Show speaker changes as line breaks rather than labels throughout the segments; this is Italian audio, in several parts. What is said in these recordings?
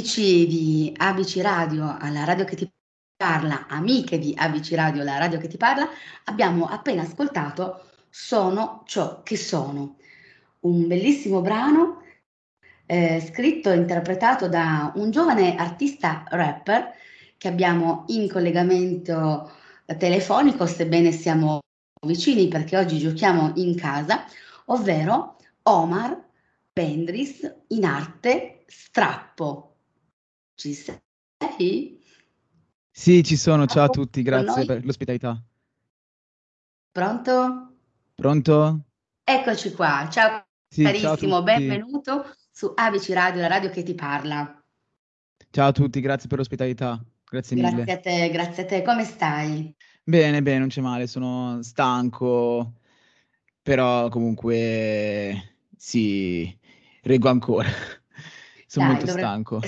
Amici di ABC Radio, alla radio che ti parla, amiche di ABC Radio, la radio che ti parla, abbiamo appena ascoltato Sono ciò che sono, un bellissimo brano eh, scritto e interpretato da un giovane artista rapper che abbiamo in collegamento telefonico, sebbene siamo vicini perché oggi giochiamo in casa, ovvero Omar Pendris in arte Strappo. Ci sei?
Sì, ci sono. Ciao a tutti, grazie per l'ospitalità.
Pronto?
Pronto?
Eccoci qua. Ciao sì, carissimo, ciao benvenuto su ABC Radio, la radio che ti parla.
Ciao a tutti, grazie per l'ospitalità. Grazie mille.
Grazie a te, grazie a te. Come stai?
Bene, bene, non c'è male, sono stanco, però comunque sì, reggo ancora. sono Dai, molto dovre- stanco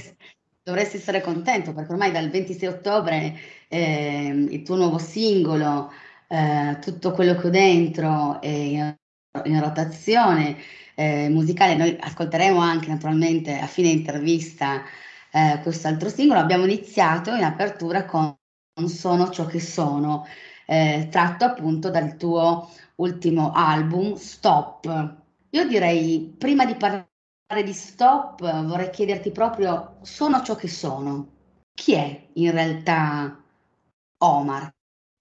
dovresti essere contento perché ormai dal 26 ottobre eh, il tuo nuovo singolo, eh, tutto quello che ho dentro è in, in rotazione eh, musicale. Noi ascolteremo anche naturalmente a fine intervista eh, questo altro singolo. Abbiamo iniziato in apertura con Non sono ciò che sono, eh, tratto appunto dal tuo ultimo album Stop. Io direi, prima di parlare di stop vorrei chiederti proprio, sono ciò che sono. Chi è in realtà Omar?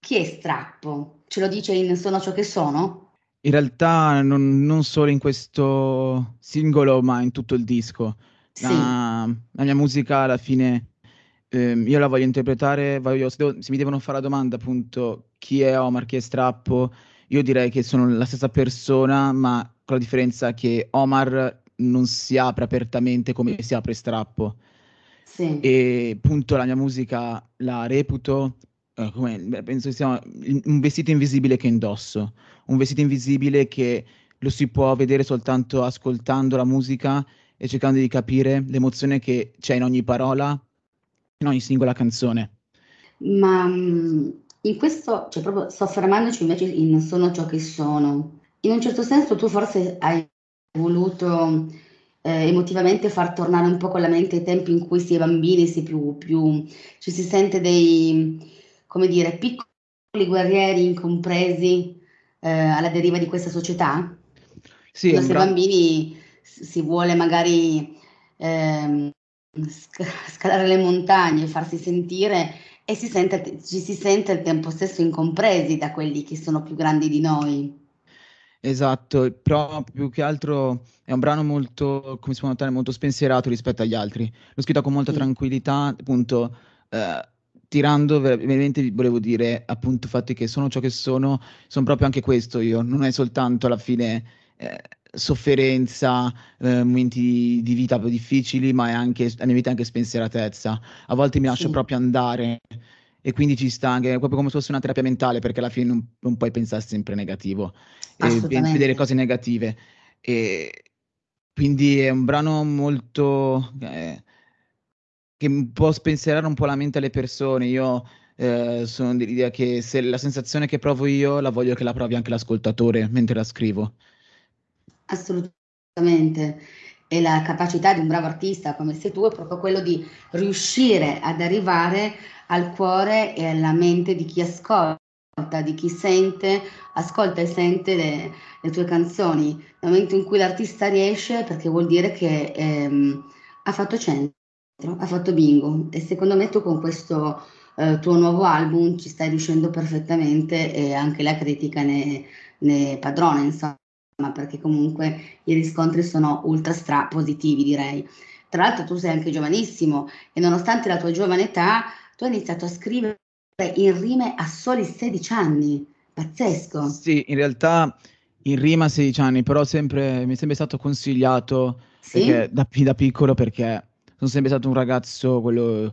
Chi è Strappo? Ce lo dice in Sono ciò che sono?
In realtà non, non solo in questo singolo, ma in tutto il disco. Sì. La, la mia musica alla fine eh, io la voglio interpretare, voglio, se, devo, se, mi devono fare la domanda appunto chi è Omar, chi è Strappo, io direi che sono la stessa persona, ma con la differenza che Omar non si apre apertamente come si apre strappo. Sì. E appunto la mia musica la reputo eh, come, penso che sia un vestito invisibile che indosso, un vestito invisibile che lo si può vedere soltanto ascoltando la musica e cercando di capire l'emozione che c'è in ogni parola, in ogni singola canzone.
Ma mm, in questo, cioè proprio soffermandoci invece in Sono ciò che sono, in un certo senso tu forse hai voluto eh, emotivamente far tornare un po' con la mente ai tempi in cui si è bambini, si più, più ci si sente dei, come dire, piccoli guerrieri incompresi eh, alla deriva di questa società? Sì, Quando si è bambini si vuole magari eh, scalare le montagne, farsi sentire e si sente, ci si sente al tempo stesso incompresi da quelli che sono più grandi di noi.
Esatto, però più che altro è un brano molto, come si può notare, molto spensierato rispetto agli altri. L'ho scritto con molta Sì. tranquillità, appunto, eh, tirando veramente volevo dire appunto il fatto che sono ciò che sono, sono proprio anche questo io, non è soltanto alla fine eh, sofferenza, eh, momenti di vita difficili, ma è anche, la mia vita è anche spensieratezza. A volte mi lascio Sì. proprio andare e quindi ci sta anche, proprio come se fosse una terapia mentale, perché alla fine non, non puoi pensare sempre negativo e vedere cose negative. E quindi è un brano molto eh, che può spensierare un po' la mente alle persone. Io eh, sono dell'idea che se la sensazione che provo io la voglio che la provi anche l'ascoltatore mentre la scrivo.
Assolutamente. E la capacità di un bravo artista come sei tu è proprio quello di riuscire ad arrivare al cuore e alla mente di chi ascolta, di chi sente, ascolta e sente le, le tue canzoni. Nel momento in cui l'artista riesce, perché vuol dire che ehm, ha fatto centro, ha fatto bingo. E secondo me tu con questo eh, tuo nuovo album ci stai riuscendo perfettamente e anche la critica ne, ne padrona, insomma, perché comunque i riscontri sono ultra stra positivi, direi. Tra l'altro tu sei anche giovanissimo e nonostante la tua giovane età tu hai iniziato a scrivere in rime a soli 16 anni, pazzesco.
Sì, in realtà in rima a 16 anni, però sempre, mi è sempre stato consigliato sì? da, da, piccolo perché sono sempre stato un ragazzo, quello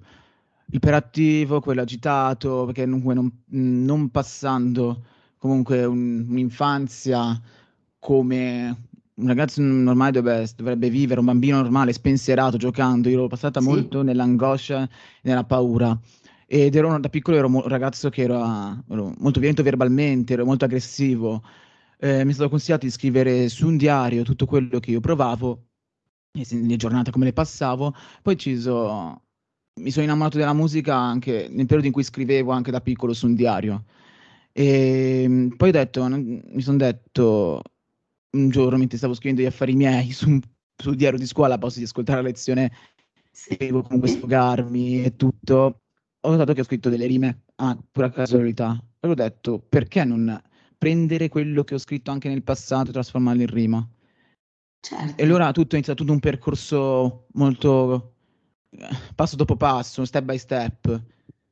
iperattivo, quello agitato, perché comunque non, non passando comunque un, un'infanzia come un ragazzo normale dovrebbe, dovrebbe, vivere, un bambino normale, spensierato, giocando. Io l'ho passata sì. molto nell'angoscia e nella paura. Ed ero da piccolo ero un ragazzo che era, ero molto violento verbalmente, ero molto aggressivo. Eh, mi è stato consigliato di scrivere su un diario tutto quello che io provavo le giornate come le passavo, poi deciso, mi sono innamorato della musica anche nel periodo in cui scrivevo anche da piccolo su un diario. E ehm, poi ho detto, mi sono detto un giorno mentre stavo scrivendo gli affari miei su, sul diario di scuola, a posto di ascoltare la lezione, seguivo comunque sfogarmi e tutto. Ho notato che ho scritto delle rime a pura casualità. E ho detto, perché non prendere quello che ho scritto anche nel passato e trasformarlo in rima? Certo. E allora tutto è iniziato tutto un percorso molto eh, passo dopo passo, step by step.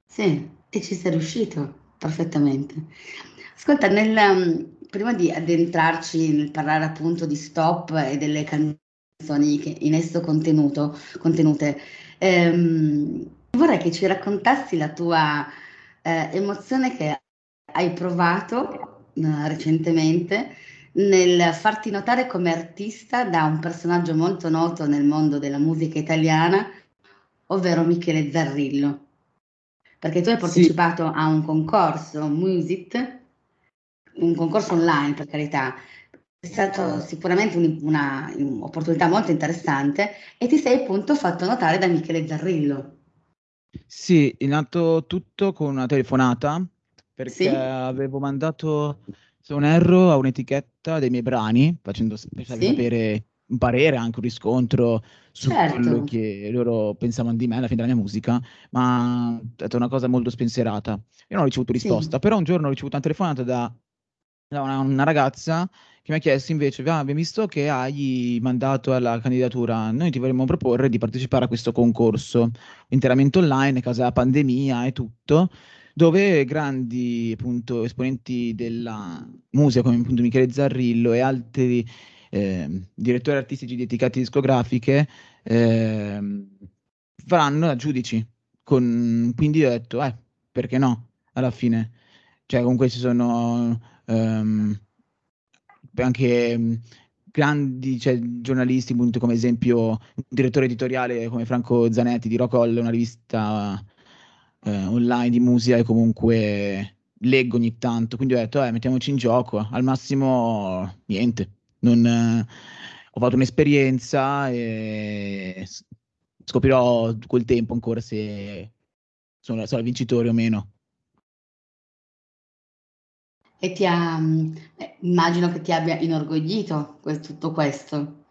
Sì, e ci sei riuscito perfettamente. Ascolta, nel, um, prima di addentrarci nel parlare appunto di stop e delle canzoni che in esso contenuto, contenute, ehm, vorrei che ci raccontassi la tua eh, emozione che hai provato eh, recentemente nel farti notare come artista da un personaggio molto noto nel mondo della musica italiana, ovvero Michele Zarrillo. Perché tu hai partecipato sì. a un concorso Music, un concorso online per carità, è stato sicuramente una, un'opportunità molto interessante e ti sei appunto fatto notare da Michele Zarrillo.
Sì, è nato tutto con una telefonata perché sì? avevo mandato se non erro, a un'etichetta dei miei brani, facendo sì? sapere un parere, anche un riscontro su certo. quello che loro pensavano di me alla fine della mia musica, ma è stata una cosa molto spensierata. Io non ho ricevuto risposta, sì. però un giorno ho ricevuto una telefonata da, da una, una, ragazza che mi ha chiesto invece, ah, abbiamo visto che hai mandato alla candidatura, noi ti vorremmo proporre di partecipare a questo concorso interamente online, a causa della pandemia e tutto, dove grandi appunto, esponenti della musica come appunto Michele Zarrillo e altri eh, direttori artistici di etichette discografiche eh, faranno da giudici. Con, quindi ho detto, eh, perché no? Alla fine, cioè comunque ci sono um, anche grandi cioè, giornalisti, appunto, come esempio un direttore editoriale come Franco Zanetti di Rockall, una rivista eh, online di musica e comunque leggo ogni tanto, quindi ho detto, eh, mettiamoci in gioco, al massimo niente, non, eh, ho fatto un'esperienza e scoprirò quel tempo ancora se sono, sono vincitore o meno.
E ti ha, eh, immagino che ti abbia inorgoglito tutto questo.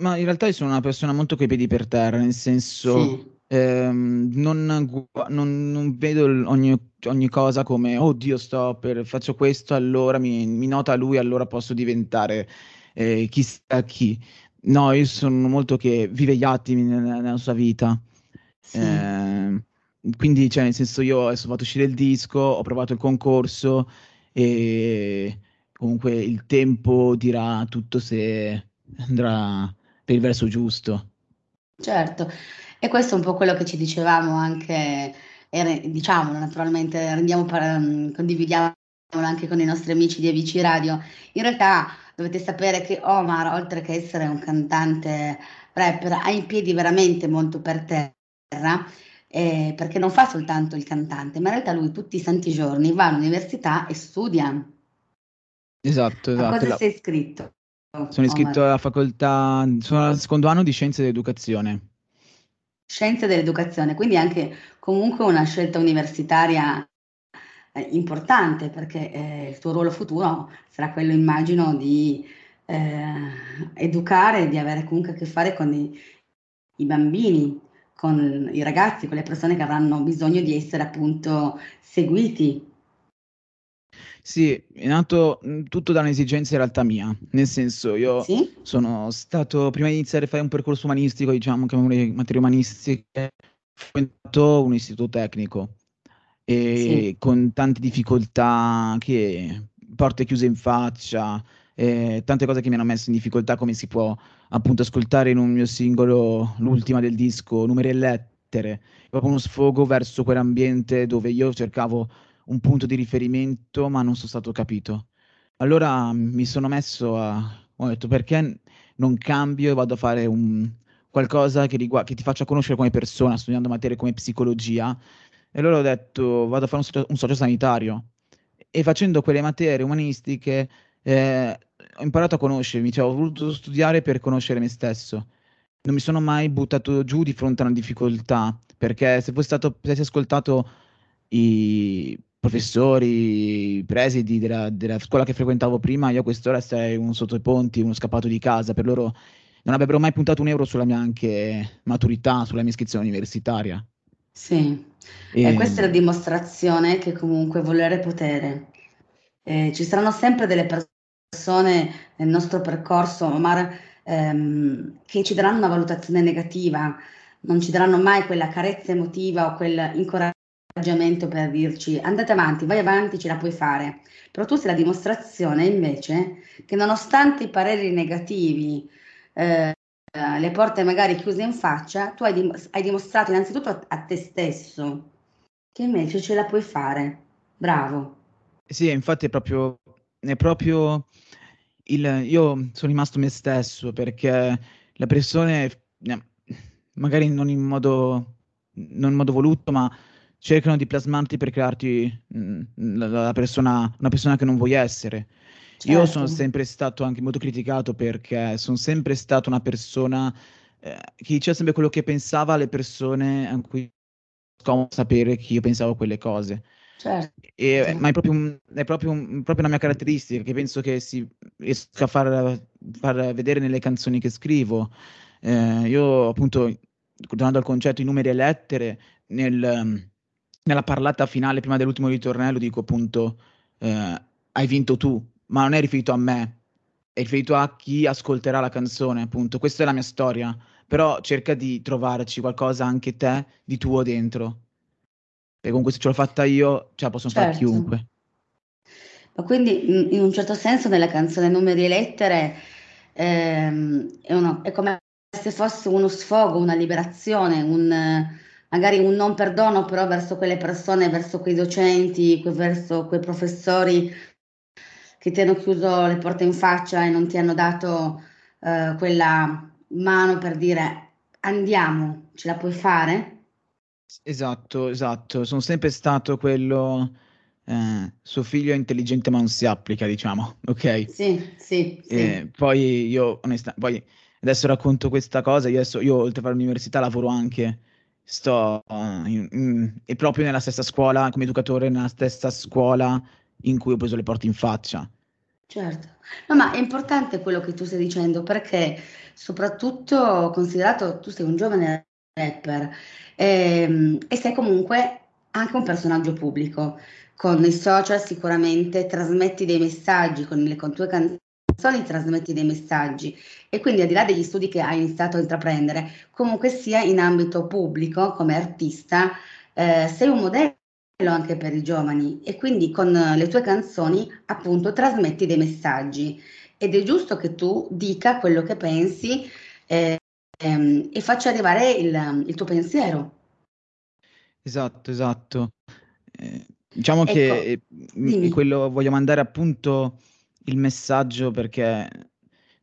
Ma in realtà io sono una persona molto coi piedi per terra, nel senso sì. Ehm, non, non, non, vedo ogni, ogni, cosa come, oddio, sto per, faccio questo, allora mi, mi nota lui, allora posso diventare eh, chissà chi. No, io sono molto che vive gli attimi nella, nella sua vita. Sì. Eh, quindi, cioè, nel senso, io adesso ho fatto uscire il disco, ho provato il concorso e comunque il tempo dirà tutto se andrà per il verso giusto.
Certo. E questo è un po' quello che ci dicevamo anche, e diciamo naturalmente, rendiamo, condividiamo anche con i nostri amici di Avici Radio. In realtà dovete sapere che Omar, oltre che essere un cantante rapper, ha i piedi veramente molto per terra, eh, perché non fa soltanto il cantante, ma in realtà lui tutti i santi giorni va all'università e studia.
Esatto, esatto.
A cosa sei iscritto?
Sono iscritto alla facoltà, sono al secondo anno di Scienze dell'Educazione.
Scienze dell'educazione, quindi anche comunque una scelta universitaria eh, importante perché eh, il tuo ruolo futuro sarà quello, immagino, di eh, educare, di avere comunque a che fare con i, i bambini, con i ragazzi, con le persone che avranno bisogno di essere appunto seguiti
sì, è nato mhmm, tutto da un'esigenza in realtà mia, nel senso io Sì? sono stato, prima di iniziare a fare un percorso umanistico, diciamo, chiamiamole materie umanistiche, ho frequentato un istituto tecnico e Sì. con tante difficoltà che porte chiuse in faccia, eh, tante cose che mi hanno messo in difficoltà, come si può appunto ascoltare in un mio singolo, l'ultima del disco, numeri e lettere, proprio uno sfogo verso quell'ambiente dove io cercavo un punto di riferimento, ma non sono stato capito. Allora mi sono messo a... ho detto perché non cambio e vado a fare un, qualcosa che, riguarda, che ti faccia conoscere come persona, studiando materie come psicologia. E allora ho detto vado a fare un, socio, un sociosanitario. E facendo quelle materie umanistiche eh, ho imparato a conoscermi, cioè ho voluto studiare per conoscere me stesso. non mi sono mai buttato giù di fronte a una difficoltà, perché se fossi stato, se avessi ascoltato i professori, i presidi della, della, scuola che frequentavo prima, io a quest'ora sarei un sotto i ponti, uno scappato di casa, per loro non avrebbero mai puntato un euro sulla mia anche maturità, sulla mia iscrizione universitaria.
Sì, e, e questa è la dimostrazione che comunque volere potere. Eh, ci saranno sempre delle persone nel nostro percorso, Omar, ehm, che ci daranno una valutazione negativa, non ci daranno mai quella carezza emotiva o quel incoraggiamento per dirci andate avanti, vai avanti, ce la puoi fare. Però tu sei la dimostrazione invece che nonostante i pareri negativi, eh, le porte magari chiuse in faccia, tu hai, dim- hai dimostrato innanzitutto a-, a te stesso che invece ce la puoi fare. Bravo.
Sì, infatti è proprio, è proprio il, io sono rimasto me stesso perché le persone, magari non in modo, non in modo voluto, ma cercano di plasmarti per crearti mh, la, la persona, una persona che non vuoi essere. Certo. Io sono sempre stato anche molto criticato perché sono sempre stato una persona eh, che diceva sempre quello che pensava alle persone a cui scomodo sapere che io pensavo quelle cose. Certo. E, ma è proprio, un, è proprio, un, proprio, una mia caratteristica che penso che si riesca a far, far vedere nelle canzoni che scrivo. Eh, io appunto, tornando al concetto di numeri e lettere, nel, nella parlata finale prima dell'ultimo ritornello dico appunto eh, hai vinto tu, ma non è riferito a me, è riferito a chi ascolterà la canzone, appunto. Questa è la mia storia, però cerca di trovarci qualcosa anche te di tuo dentro e comunque se ce l'ho fatta io, ce la possono certo. fare chiunque.
Ma quindi in un certo senso nella canzone Numeri e Lettere ehm, è, uno, è, come se fosse uno sfogo, una liberazione, un, magari un non perdono però verso quelle persone, verso quei docenti, verso quei professori che ti hanno chiuso le porte in faccia e non ti hanno dato eh, quella mano per dire andiamo, ce la puoi fare?
Esatto, esatto. Sono sempre stato quello, eh, suo figlio è intelligente ma non si applica, diciamo, ok?
Sì, sì, sì.
E poi io, onestamente, poi adesso racconto questa cosa, io adesso, io oltre a fare l'università lavoro anche, sto uh, in, in, e proprio nella stessa scuola, come educatore, nella stessa scuola in cui ho preso le porte in faccia.
Certo, no, ma è importante quello che tu stai dicendo perché soprattutto considerato tu sei un giovane rapper ehm, e sei comunque anche un personaggio pubblico. Con i social sicuramente trasmetti dei messaggi, con le con tue canzoni trasmetti dei messaggi. E quindi al di là degli studi che hai iniziato a intraprendere, comunque sia in ambito pubblico come artista, eh, sei un modello anche per i giovani. E quindi con le tue canzoni appunto trasmetti dei messaggi. Ed è giusto che tu dica quello che pensi eh, ehm, e faccia arrivare il, il, tuo pensiero.
Esatto, esatto. Eh, diciamo ecco, che eh, quello voglio mandare appunto il messaggio perché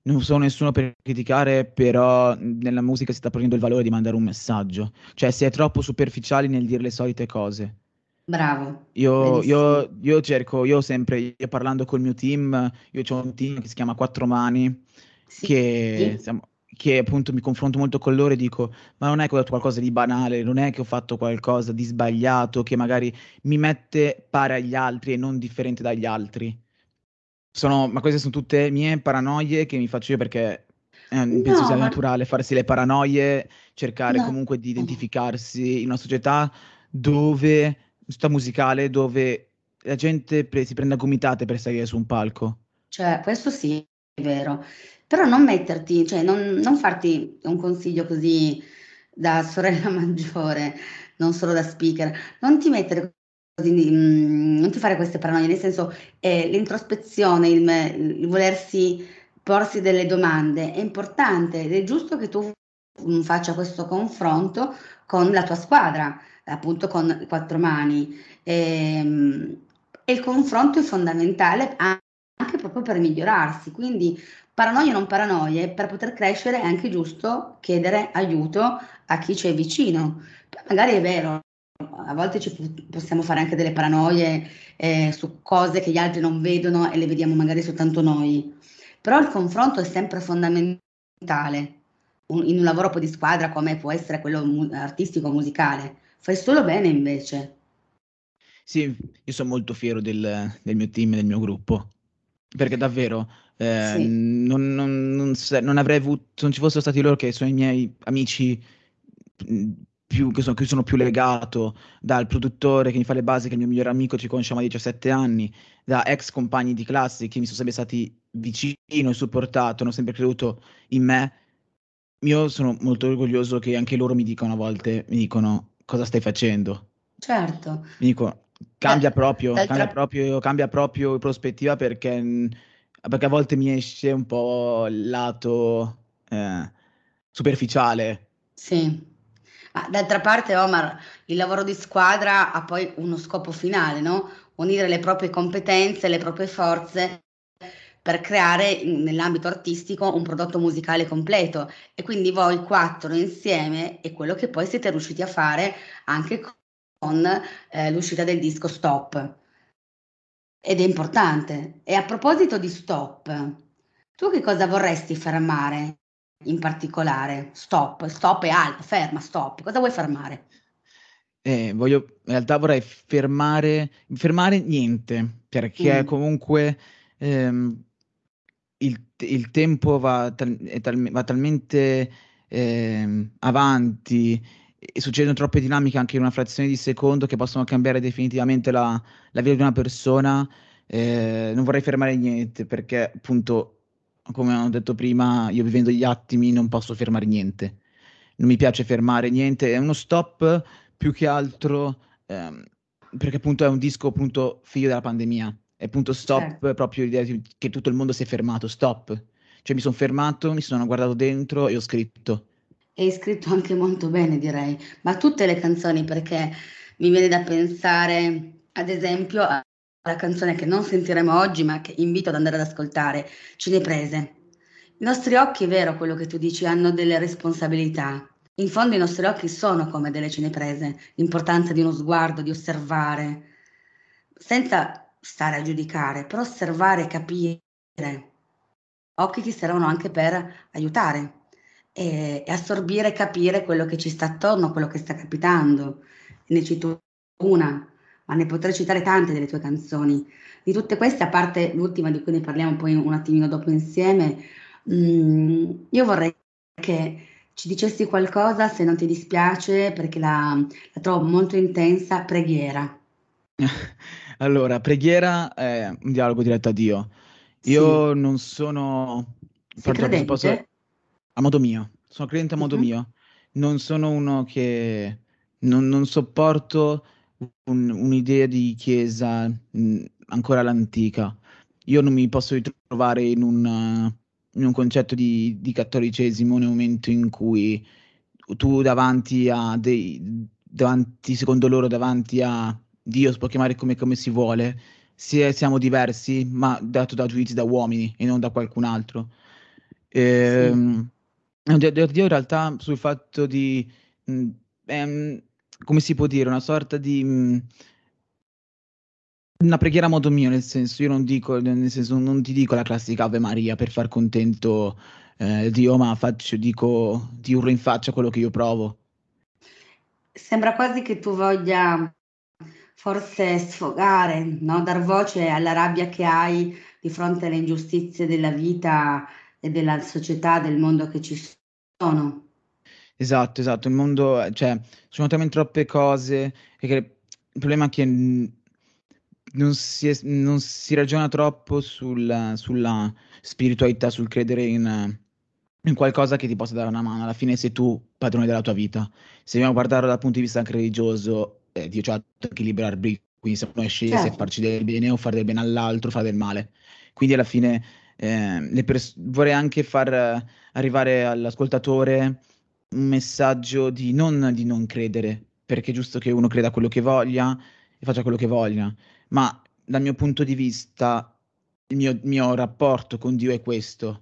non sono nessuno per criticare, però nella musica si sta prendendo il valore di mandare un messaggio. Cioè, si è troppo superficiali nel dire le solite cose.
Bravo.
Io, io, io cerco, io sempre, io parlando col mio team, io ho un team che si chiama Quattro Mani, sì, che sì. Siamo, che appunto mi confronto molto con loro e dico, ma non è che ho fatto qualcosa di banale, non è che ho fatto qualcosa di sbagliato, che magari mi mette pari agli altri e non differente dagli altri. Sono, ma queste sono tutte mie paranoie che mi faccio io perché eh, penso no, sia ma... naturale farsi le paranoie, cercare no. comunque di identificarsi in una società dove, società musicale, dove la gente pre- si prende a gomitate per salire su un palco.
Cioè, questo sì, è vero. Però non metterti, cioè non, non farti un consiglio così da sorella maggiore, non solo da speaker, non ti mettere così, mm, non ti fare queste paranoie, nel senso eh, l'introspezione, il, il volersi porsi delle domande è importante ed è giusto che tu mm, faccia questo confronto con la tua squadra, appunto con quattro mani. E, ehm, e il confronto è fondamentale anche proprio per migliorarsi. Quindi Paranoie o non paranoie, per poter crescere è anche giusto chiedere aiuto a chi ci è vicino. magari è vero, a volte ci possiamo fare anche delle paranoie eh, su cose che gli altri non vedono e le vediamo magari soltanto noi, però il confronto è sempre fondamentale. un, in un lavoro poi di squadra come può essere quello mu- artistico musicale. Fai solo bene invece.
Sì, io sono molto fiero del, del mio team, del mio gruppo, perché davvero eh,
Sì,
non, non- non se- non avrei avuto, non ci fossero stati loro che sono i miei amici mh, più, che sono, che sono più legato, dal produttore che mi fa le basi, che è il mio migliore amico, ci conosciamo da 17 anni, da ex compagni di classe che mi sono sempre stati vicino e supportato, hanno sempre creduto in me. Io sono molto orgoglioso che anche loro mi dicono a volte, mi dicono cosa stai facendo.
certo.
Mi dico,
Da-
cambia proprio, cambia
d'altra
proprio, cambia proprio prospettiva perché, mh, perché a volte mi esce un po' il lato eh, superficiale.
Sì, ma d'altra parte Omar, il lavoro di squadra ha poi uno scopo finale, no? Unire le proprie competenze, le proprie forze per creare nell'ambito artistico un prodotto musicale completo. E quindi voi quattro insieme è quello che poi siete riusciti a fare anche con eh, l'uscita del disco Stop. Ed è importante. E a proposito di Stop, tu che cosa vorresti fermare in particolare? Stop, stop è alto, ferma, stop. Cosa vuoi fermare?
Eh, voglio, in realtà vorrei fermare, fermare niente, perché
Mm,
comunque ehm, il, il tempo va, tal- tal- va talmente ehm, avanti e succedono troppe dinamiche anche in una frazione di secondo che possono cambiare definitivamente la, la vita di una persona. Eh, non vorrei fermare niente perché, appunto, come ho detto prima, io vivendo gli attimi non posso fermare niente. Non mi piace fermare niente. È uno stop più che altro ehm, perché appunto è un disco appunto figlio della pandemia. E appunto stop proprio l'idea che tutto il mondo si è fermato, stop. Cioè mi sono fermato, mi sono guardato dentro e ho scritto.
Hai scritto anche molto bene, direi, ma tutte le canzoni, perché mi viene da pensare, ad esempio, alla canzone che non sentiremo oggi, ma che invito ad andare ad ascoltare, Cineprese. I nostri occhi, è vero quello che tu dici, hanno delle responsabilità. In fondo i nostri occhi sono come delle cineprese, l'importanza di uno sguardo, di osservare, senza stare a giudicare, però osservare e capire. Occhi che servono anche per aiutare e, e assorbire e capire quello che ci sta attorno, quello che sta capitando. Ne cito una, ma ne potrei citare tante delle tue canzoni. Di tutte queste, a parte l'ultima di cui ne parliamo poi un attimino dopo insieme, mm, io vorrei che ci dicessi qualcosa, se non ti dispiace, perché la, la trovo molto intensa, preghiera.
Allora, preghiera è un dialogo diretto a Dio.
Sì,
Io non sono,
sei
se posso,
credente?
A modo mio, sono credente a modo
Mhm.
mio. Non sono uno che non, non sopporto un- un'idea di chiesa mh, ancora all'antica. Io non mi posso ritrovare in un, in un concetto di, di cattolicesimo nel momento in cui tu davanti a dei, davanti, secondo loro, davanti a Dio, si può chiamare come, come si vuole, si- siamo diversi, ma dato da giudizi da uomini e non da qualcun altro. Ehm, Dio Dio- Dio in realtà sul fatto di, mh, ehm, come si può dire, una sorta di, mh, una preghiera a modo mio, nel senso, io non dico, nel senso, non ti dico la classica Ave Maria per far contento eh, Dio, ma faccio, dico, ti urlo in faccia quello che io provo.
sembra quasi che tu voglia forse sfogare, no? Dar voce alla rabbia che hai di fronte alle ingiustizie della vita e della società, del mondo che ci sono.
Esatto, esatto, il mondo, cioè, sono talmente troppe cose, che il problema è che non si, es- non si ragiona troppo sul- sulla spiritualità, sul credere in, in qualcosa che ti possa dare una mano. Alla fine sei tu padrone della tua vita. Se vogliamo guardarlo dal punto di vista anche religioso, eh, Dio ci ha dato anche libero arbitrio, quindi se uno sceglie se
Certo,
farci del bene o fare del bene all'altro, fare del male. Quindi alla fine eh, pers- vorrei anche far arrivare all'ascoltatore un messaggio di non, di non credere, perché è giusto che uno creda quello che voglia e faccia quello che voglia, ma dal mio punto di vista il mio, mio rapporto con Dio è questo,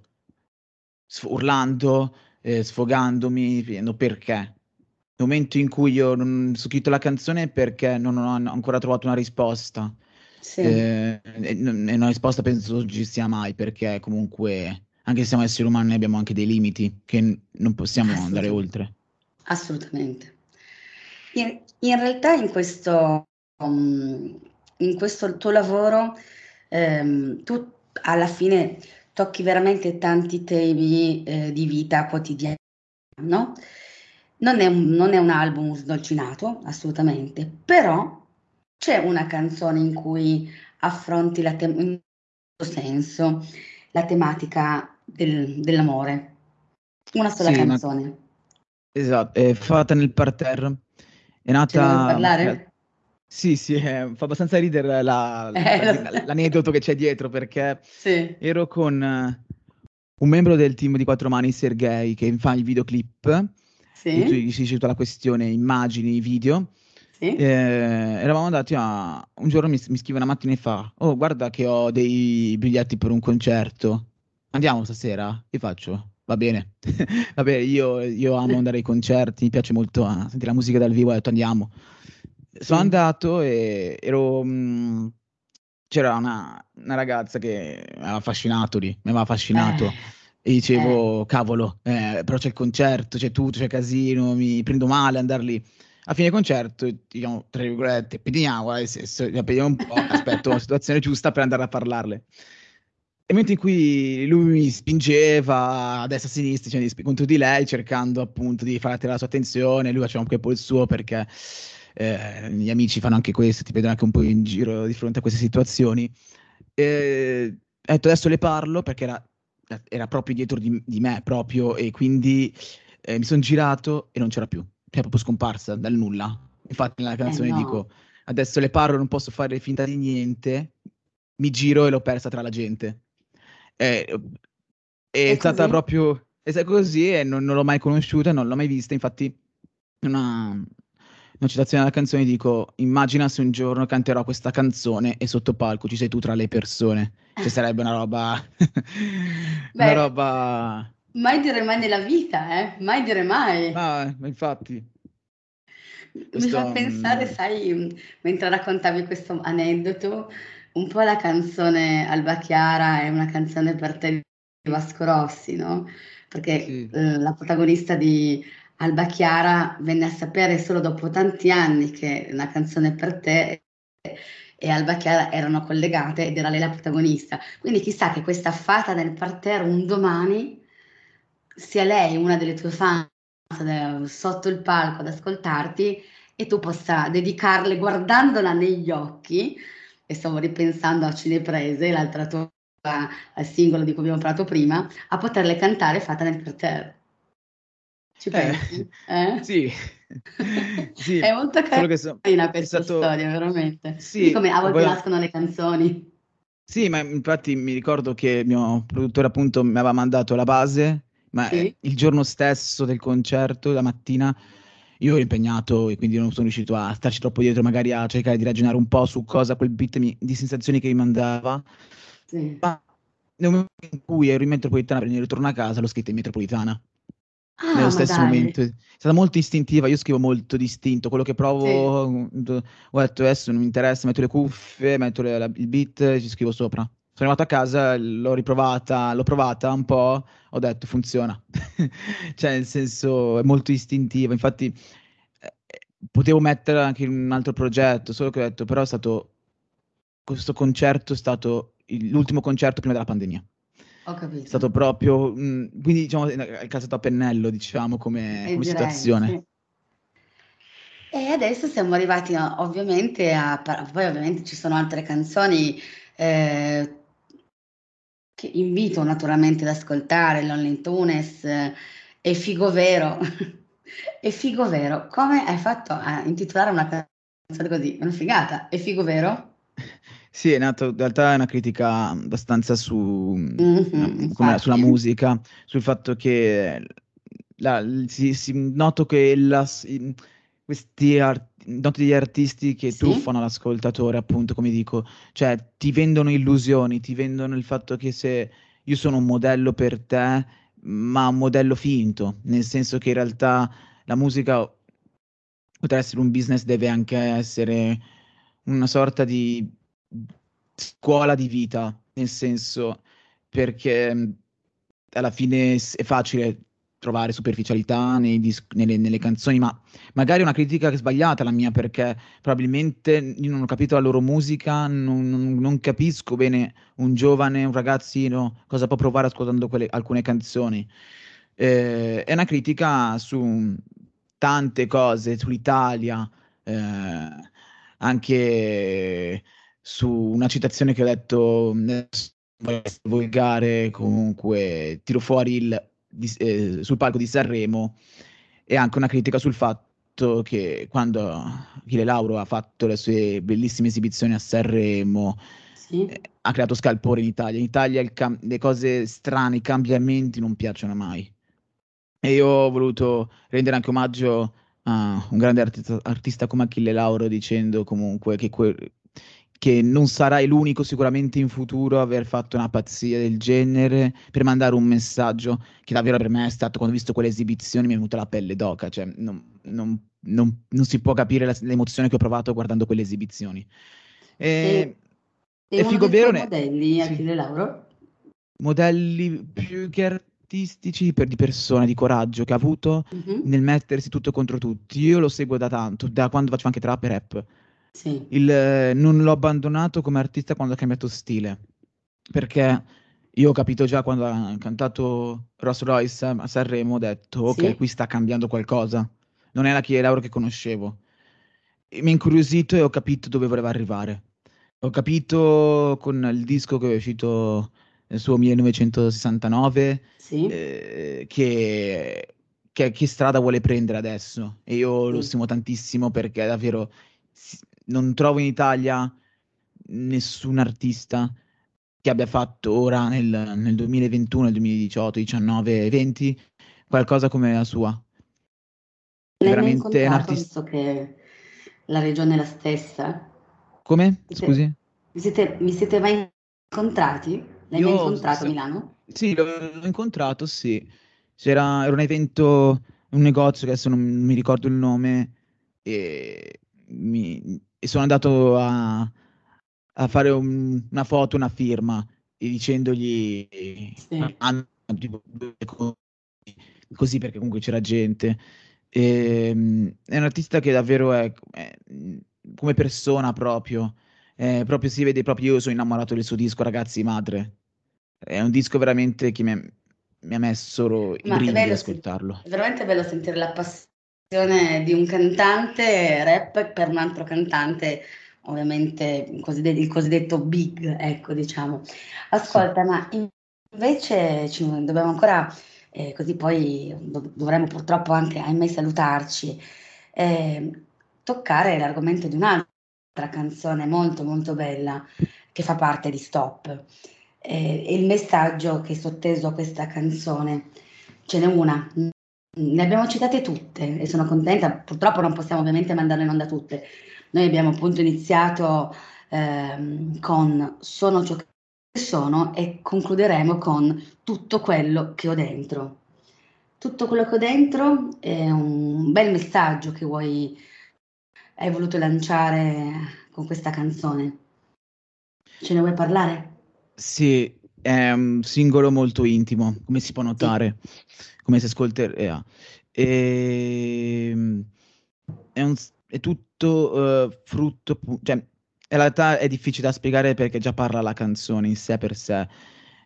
sf- urlando, eh, sfogandomi, chiedendo perché. Nel momento in cui io non ho scritto la canzone è perché non ho ancora trovato una risposta.
Sì,
Eh, e non- e una risposta penso ci sia mai, perché comunque anche se siamo esseri umani abbiamo anche dei limiti che non possiamo andare oltre.
Assolutamente. In, in realtà in questo, um, in questo tuo lavoro ehm, tu alla fine tocchi veramente tanti temi eh, di vita quotidiana, no? Non è, un, non è un album sdolcinato, assolutamente, però c'è una canzone in cui affronti la te- in questo senso la tematica del, dell'amore. Una sola sì, canzone. Una...
Esatto, è fatta nel parterre. È nata...
Ce parlare?
Sì, sì, eh, fa abbastanza ridere la, eh, l'aneddoto che c'è dietro perché sì. ero con un membro del team di Quattro Mani, Sergei, che fa i videoclip, sì. di si tutta la questione immagini, video. Sì. Eh, eravamo andati a... Un giorno mi, mi scrive una mattina e fa, oh guarda che ho dei biglietti per un concerto, andiamo stasera? Io faccio, va bene, Vabbè, io, io amo andare ai concerti, mi piace molto uh, sentire la musica dal vivo, ho detto andiamo sono andato e ero... Mh, mm, c'era una, una, ragazza che mi aveva affascinato lì, mi aveva affascinato. Eh, e dicevo, eh. cavolo, eh, però c'è il concerto, c'è tutto, c'è casino, mi prendo male andare lì. A fine concerto, diciamo, tra virgolette, pediamo, eh, se, se, pediamo un po', aspetto la situazione giusta per andare a parlarle. E mentre in cui lui mi spingeva a destra e a sinistra cioè, contro di lei, cercando appunto di far attirare la sua attenzione, lui faceva anche un po' il suo perché eh, gli amici fanno anche questo, ti vedono anche un po' in giro di fronte a queste situazioni. E, ho detto adesso le parlo perché era, era proprio dietro di, di, me, proprio, e quindi eh, mi sono girato e non c'era più, cioè proprio scomparsa dal nulla. Infatti nella canzone eh no. dico adesso le parlo, non posso fare finta di niente, mi giro e l'ho persa tra la gente. Eh, è, è stata proprio è così e non, non, l'ho mai conosciuta, non l'ho mai vista, infatti una, una citazione della canzone dico immagina se un giorno canterò questa canzone e sotto palco ci sei tu tra le persone ci sarebbe una roba
Beh, una roba mai dire mai nella vita eh mai dire mai
ah, infatti
mi fa pensare sai mentre raccontavi questo aneddoto un po' la canzone Alba Chiara è una canzone per te di Vasco Rossi no? perché sì. eh, la protagonista di Alba Chiara venne a sapere solo dopo tanti anni che una canzone per te e Alba Chiara erano collegate ed era lei la protagonista. Quindi chissà che questa fata nel parterre un domani sia lei una delle tue fan sotto il palco ad ascoltarti e tu possa dedicarle guardandola negli occhi e stavo ripensando a Cineprese, l'altra tua al singolo di cui abbiamo parlato prima, a poterle cantare fatta nel parterre. Ci eh, pensi? Eh?
Sì. sì.
È molto carina so, questa stato... storia, veramente. Sì, come a volte poi... nascono le canzoni.
Sì, ma infatti mi ricordo che il mio produttore appunto mi aveva mandato la base, ma sì. il giorno stesso del concerto, la mattina, io ero impegnato e quindi non sono riuscito a starci troppo dietro, magari a cercare di ragionare un po' su cosa quel beat mi, di sensazioni che mi mandava. Sì. Ma nel momento in cui ero in metropolitana per venire ritorno a casa, l'ho scritto in metropolitana. Ah, nello stesso dai. momento. È stata molto istintiva, io scrivo molto distinto, quello che provo, sì. ho detto adesso non mi interessa, metto le cuffie, metto le, la, il beat e ci scrivo sopra. Sono arrivato a casa, l'ho riprovata, l'ho provata un po', ho detto funziona. cioè nel senso è molto istintiva, infatti eh, potevo mettere anche in un altro progetto, solo che ho detto però è stato, questo concerto è stato l'ultimo concerto prima della pandemia.
Ho capito.
È stato proprio, mh, mm, quindi diciamo, è calzato a pennello, diciamo, come, come situazione. Sì.
E adesso siamo arrivati ovviamente a, poi ovviamente ci sono altre canzoni eh, che invito naturalmente ad ascoltare, Lonely Tunes eh, e Figo Vero. e Figo Vero, come hai fatto a intitolare una canzone così? Una figata, è Figo Vero?
Sì, è nato in realtà è una critica abbastanza su, mm-hmm, come, sulla musica, sul fatto che la, si, si, noto che la, questi art, noti degli artisti che sì? truffano l'ascoltatore, appunto, come dico, cioè ti vendono illusioni, ti vendono il fatto che se io sono un modello per te, ma un modello finto, nel senso che in realtà la musica, oltre ad essere un business, deve anche essere una sorta di scuola di vita, nel senso perché alla fine è facile trovare superficialità dis- nelle, nelle, canzoni, ma magari è una critica sbagliata la mia, perché probabilmente io non ho capito la loro musica, non, non, capisco bene un giovane, un ragazzino, cosa può provare ascoltando quelle, alcune canzoni. Eh, è una critica su tante cose, sull'Italia, eh, anche su una citazione che ho letto volgare, comunque tiro fuori il di, eh, sul palco di Sanremo e anche una critica sul fatto che quando Achille Lauro ha fatto le sue bellissime esibizioni a Sanremo sì. eh, ha creato scalpore in Italia. In Italia cam- le cose strane, i cambiamenti non piacciono mai. E io ho voluto rendere anche omaggio a un grande artista, artista come Achille Lauro dicendo comunque che que- che non sarai l'unico sicuramente in futuro a aver fatto una pazzia del genere per mandare un messaggio che davvero per me è stato, quando ho visto quelle esibizioni mi è venuta la pelle d'oca, cioè non, non, non, non si può capire la, l'emozione che ho provato guardando quelle esibizioni.
E, e, e figo vero... modelli, Achille sì. Lauro?
Modelli più che artistici per di persone, di coraggio che ha avuto mm-hmm. nel mettersi tutto contro tutti. Io lo seguo da tanto, da quando faccio anche trap e rap
sì.
Il, eh, non l'ho abbandonato come artista quando ha cambiato stile, perché io ho capito già quando ha cantato Ross Royce a Sanremo, ho detto ok, sì. qui sta cambiando qualcosa, non è la Chiara Lauro che conoscevo. E mi ha incuriosito e ho capito dove voleva arrivare. Ho capito con il disco che è uscito nel suo 1969
sì.
eh, che, che, che, strada vuole prendere adesso e io sì. lo stimo tantissimo perché davvero non trovo in Italia nessun artista che abbia fatto ora nel, nel 2021, nel 2018, 19, 20 qualcosa come la sua.
È veramente un artista. Visto che la regione è la stessa.
Come? Siete, Scusi?
Vi siete, vi siete mai incontrati? L'hai Io, mai incontrato a Milano?
Sì, l'ho incontrato, sì. C'era, era un evento, un negozio che adesso non mi ricordo il nome, e mi, e sono andato a, a fare un, una foto, una firma, e dicendogli sì. ah, così perché comunque c'era gente. E, ehm, è un artista che davvero è, è come persona proprio, è, proprio si vede proprio io sono innamorato del suo disco Ragazzi Madre. È un disco veramente che mi, è, mi ha messo i brividi ad ascoltarlo.
È veramente bello sentire la passione di un cantante rap per un altro cantante, ovviamente il cosiddetto, big, ecco, diciamo. Ascolta, sì. ma invece ci dobbiamo ancora, eh, così poi dovremmo purtroppo anche, ahimè, salutarci, eh, toccare l'argomento di un'altra canzone molto molto bella che fa parte di Stop. Eh, il messaggio che è sotteso a questa canzone, ce n'è una, ne abbiamo citate tutte e sono contenta, purtroppo non possiamo ovviamente mandarle in onda tutte. Noi abbiamo appunto iniziato ehm, con Sono ciò che sono e concluderemo con Tutto quello che ho dentro. Tutto quello che ho dentro è un bel messaggio che vuoi, hai voluto lanciare con questa canzone. Ce ne vuoi parlare?
Sì, è un singolo molto intimo, come si può notare. Sì come si ascolterà. E, ehm, è, un, è tutto uh, frutto, cioè, in realtà è difficile da spiegare perché già parla la canzone in sé per sé.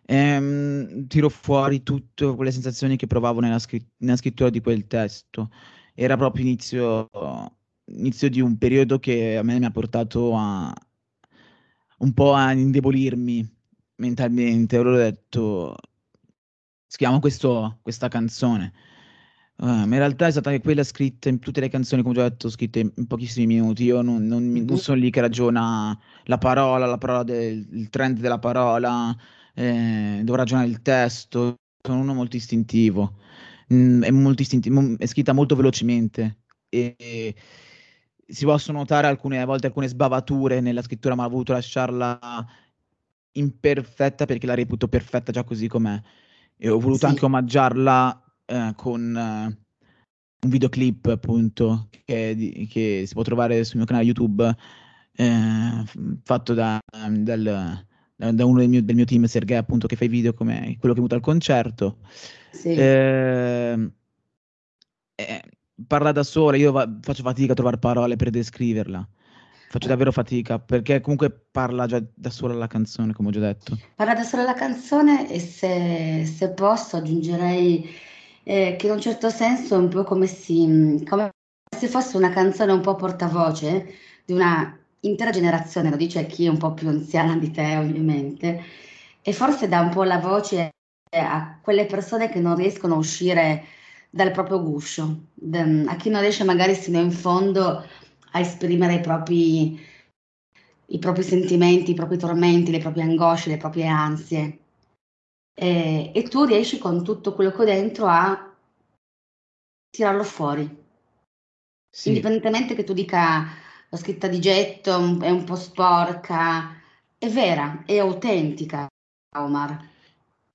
Ehm, tiro fuori tutte quelle sensazioni che provavo nella, scritt- nella scrittura di quel testo. Era proprio inizio, inizio di un periodo che a me mi ha portato a un po' a indebolirmi mentalmente. Ho detto, scriviamo questo, questa canzone. Uh, ma in realtà è stata quella scritta in tutte le canzoni, come già detto, scritte in pochissimi minuti. Io non, non, non mm-hmm. sono lì che ragiona la parola, la parola del il trend della parola, eh, devo ragionare il testo. Sono uno molto istintivo. Mm, è, molto istintivo, è scritta molto velocemente e, e si possono notare alcune a volte alcune sbavature nella scrittura, ma ho voluto lasciarla imperfetta perché la reputo perfetta già così com'è e ho voluto sì. anche omaggiarla eh, con eh, un videoclip appunto che, di, che, si può trovare sul mio canale YouTube eh, fatto da, dal, da uno del mio, del mio team, Sergei, appunto, che fa i video come quello che è venuto al concerto.
Sì.
Eh, eh, parla da sola, io va- faccio fatica a trovare parole per descriverla. Faccio davvero fatica perché comunque parla già da sola la canzone, come ho già detto.
Parla da sola la canzone e se, se posso aggiungerei eh, che in un certo senso è un po' come, si, come se fosse una canzone un po' portavoce di una intera generazione, lo dice chi è un po' più anziana di te ovviamente, e forse dà un po' la voce a quelle persone che non riescono a uscire dal proprio guscio, a chi non riesce magari sino in fondo a esprimere i propri, i propri sentimenti, i propri tormenti, le proprie angosce, le proprie ansie. E, e tu riesci con tutto quello che ho dentro a tirarlo fuori. Sì. Indipendentemente che tu dica la scritta di getto è un po' sporca, è vera, è autentica, Omar.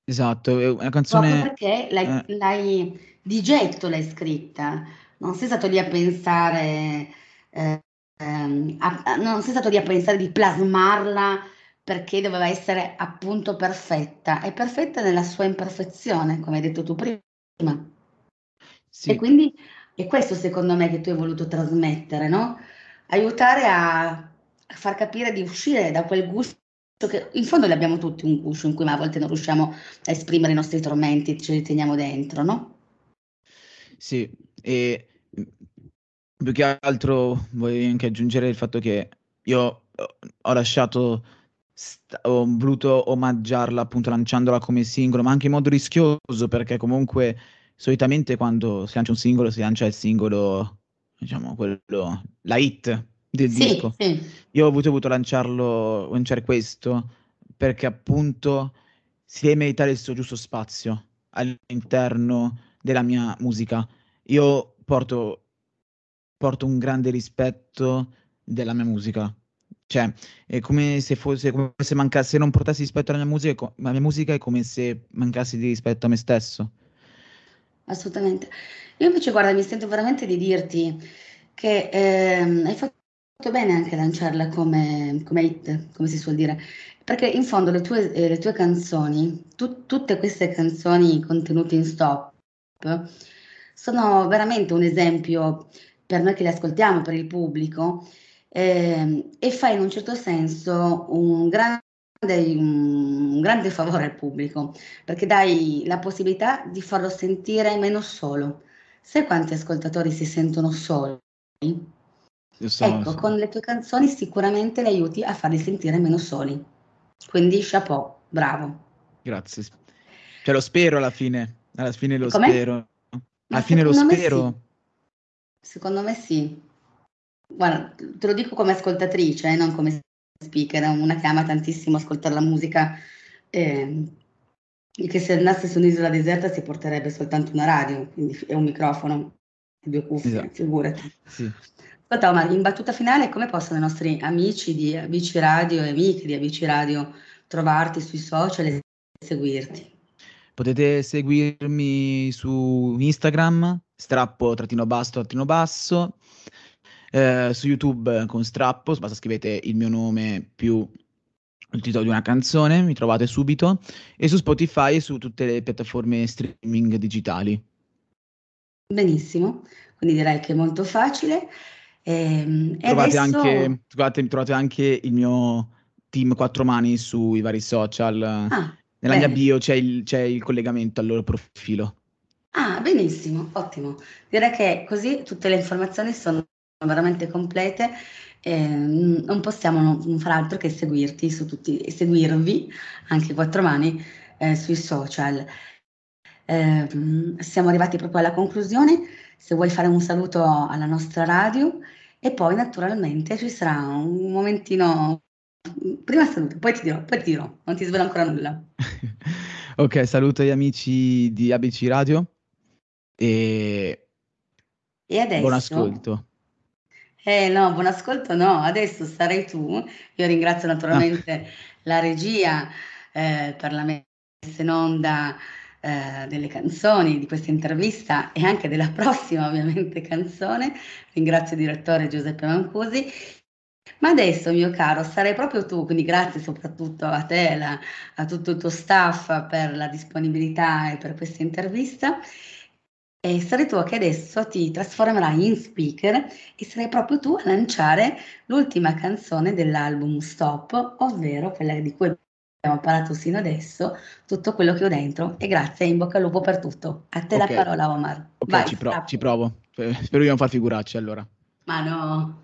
Esatto, è una canzone...
Proprio perché l'hai, eh. l'hai di getto l'hai scritta, non sei stato lì a pensare, eh, ehm, a, non sei stato lì a pensare di plasmarla perché doveva essere appunto perfetta, è perfetta nella sua imperfezione, come hai detto tu prima. Sì. E quindi è questo secondo me che tu hai voluto trasmettere, no? Aiutare a, far capire di uscire da quel gusto che in fondo li abbiamo tutti un guscio in cui a volte non riusciamo a esprimere i nostri tormenti, ce li teniamo dentro, no?
Sì, e più che altro voglio anche aggiungere il fatto che io ho lasciato, ho voluto omaggiarla appunto lanciandola come singolo, ma anche in modo rischioso perché comunque solitamente quando si lancia un singolo si lancia il singolo, diciamo, quello, la hit del
sì,
disco.
Sì.
Io ho avuto, avuto lanciarlo, lanciare questo perché appunto si deve meritare il suo giusto spazio all'interno della mia musica. Io porto, porto un grande rispetto della mia musica. Cioè, è come se fosse come se mancasse, se non portassi rispetto alla mia musica, la mia musica è come se mancassi di rispetto a me stesso.
Assolutamente. Io invece, guarda, mi sento veramente di dirti che ehm, hai fatto bene anche lanciarla come, come hit, come si suol dire, perché in fondo le tue, eh, le tue canzoni, tu, tutte queste canzoni contenute in stop, sono veramente un esempio per noi che le ascoltiamo, per il pubblico, eh, e fai in un certo senso un grande, un grande favore al pubblico, perché dai la possibilità di farlo sentire meno solo. Sai quanti ascoltatori si sentono soli? So, ecco, con le tue canzoni sicuramente le aiuti a farli sentire meno soli. Quindi chapeau, bravo.
Grazie. Cioè lo spero alla fine, alla fine lo Com'è? spero. Alla fine lo spero.
Sì. Secondo me sì. Guarda, te lo dico come ascoltatrice, eh, non come speaker, una che ama tantissimo ascoltare la musica eh, e che se andasse su un'isola deserta si porterebbe soltanto una radio e un microfono e due cuffie, esatto. figurati. Sì. Ascolta, ma in battuta finale come possono i nostri amici di Amici Radio e amiche di Amici Radio trovarti sui social e seguirti?
Potete seguirmi su Instagram, strappo trattino basso trattino basso, eh, su YouTube con strappo, basta scrivete il mio nome più il titolo di una canzone, mi trovate subito, e su Spotify e su tutte le piattaforme streaming digitali.
Benissimo, quindi direi che è molto facile.
Ehm, trovate, adesso... anche, trovate, trovate anche il mio team quattro mani sui vari social. Ah, nella bene. mia bio c'è il, c'è il collegamento al loro profilo.
Ah, benissimo, ottimo. Direi che così tutte le informazioni sono veramente complete. Eh, non possiamo non fare altro che seguirti su tutti, seguirvi anche quattro mani eh, sui social. Eh, siamo arrivati proprio alla conclusione. Se vuoi fare un saluto alla nostra radio e poi naturalmente ci sarà un momentino Prima saluto, poi ti dirò, poi ti dirò, non ti svelo ancora nulla.
ok, saluto gli amici di ABC Radio e,
e adesso...
buon ascolto.
Eh no, buon ascolto no, adesso sarai tu. Io ringrazio naturalmente ah. la regia eh, per la messa in onda eh, delle canzoni, di questa intervista e anche della prossima ovviamente canzone. Ringrazio il direttore Giuseppe Mancusi Ma adesso, mio caro, sarai proprio tu, quindi grazie soprattutto a te, la, a tutto il tuo staff per la disponibilità e per questa intervista. E sarai tu che adesso ti trasformerai in speaker e sarai proprio tu a lanciare l'ultima canzone dell'album Stop, ovvero quella di cui abbiamo parlato sino adesso, tutto quello che ho dentro. E grazie, in bocca al lupo per tutto. A te okay. la parola, Omar.
Ok, Vai, ci, pro- ci, provo. Spero di non far figuracci allora.
Ma no.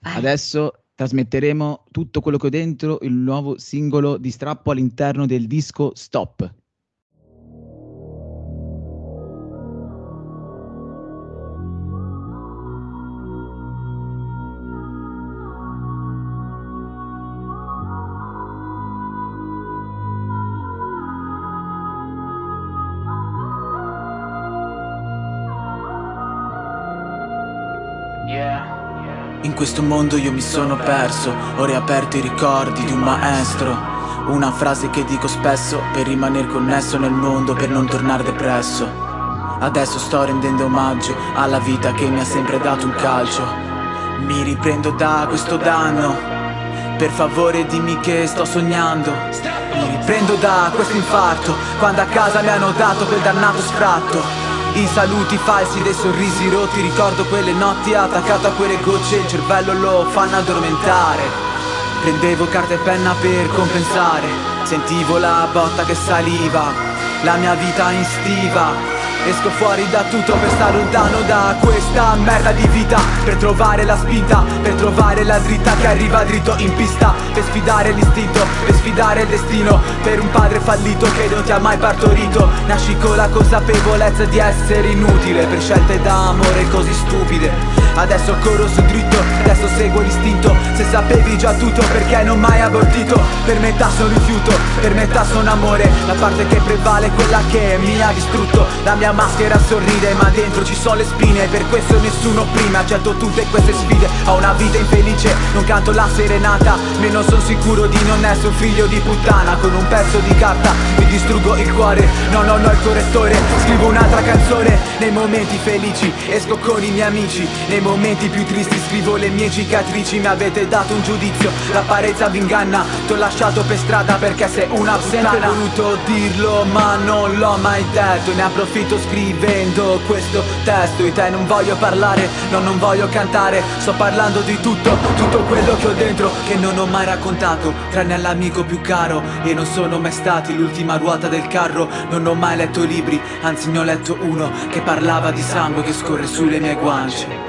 Vai. Adesso trasmetteremo tutto quello che ho dentro, il nuovo singolo di strappo all'interno del disco Stop.
In questo mondo io mi sono perso, ho riaperto i ricordi di un maestro. Una frase che dico spesso per rimanere connesso nel mondo, per non tornare depresso. Adesso sto rendendo omaggio alla vita che mi ha sempre dato un calcio. Mi riprendo da questo danno, per favore dimmi che sto sognando. Mi riprendo da questo infarto, quando a casa mi hanno dato quel dannato sfratto. I saluti falsi dei sorrisi rotti Ricordo quelle notti attaccato a quelle gocce Il cervello lo fanno addormentare. Prendevo carta e penna per compensare Sentivo la botta che saliva La mia vita in stiva Esco fuori da tutto per stare lontano da questa merda di vita. Per trovare la spinta, per trovare la dritta che arriva dritto in pista. Per sfidare l'istinto, per sfidare il destino. Per un padre fallito che non ti ha mai partorito. Nasci con la consapevolezza di essere inutile Per scelte d'amore così stupide. Adesso corro su dritto, adesso seguo l'istinto. Se sapevi già tutto perché non mai abortito? Per metà sono rifiuto, per metà sono amore. La parte che prevale è quella che mi ha distrutto. La mia maschera sorride ma dentro ci sono le spine Per questo nessuno prima accetto tutte queste sfide. Ho una vita infelice, non canto la serenata Meno sono sicuro di non essere un figlio di puttana. Con un pezzo di carta mi distruggo il cuore No, no, no, il correttore Scrivo un'altra canzone. Nei momenti felici esco con i miei amici Nei momenti più tristi scrivo le mie cicatrici. Mi avete dato un giudizio, l'apparenza vi inganna T'ho lasciato per strada perché sei una puttana Ho sempre voluto dirlo ma non l'ho mai detto Ne approfitto scrivendo questo testo Di te non voglio parlare, no non voglio cantare Sto parlando di tutto, tutto quello che ho dentro Che non ho mai raccontato, tranne all'amico più caro E non sono mai stati l'ultima ruota del carro Non ho mai letto libri, anzi ne ho letto uno Che parlava di sangue che scorre sulle mie guance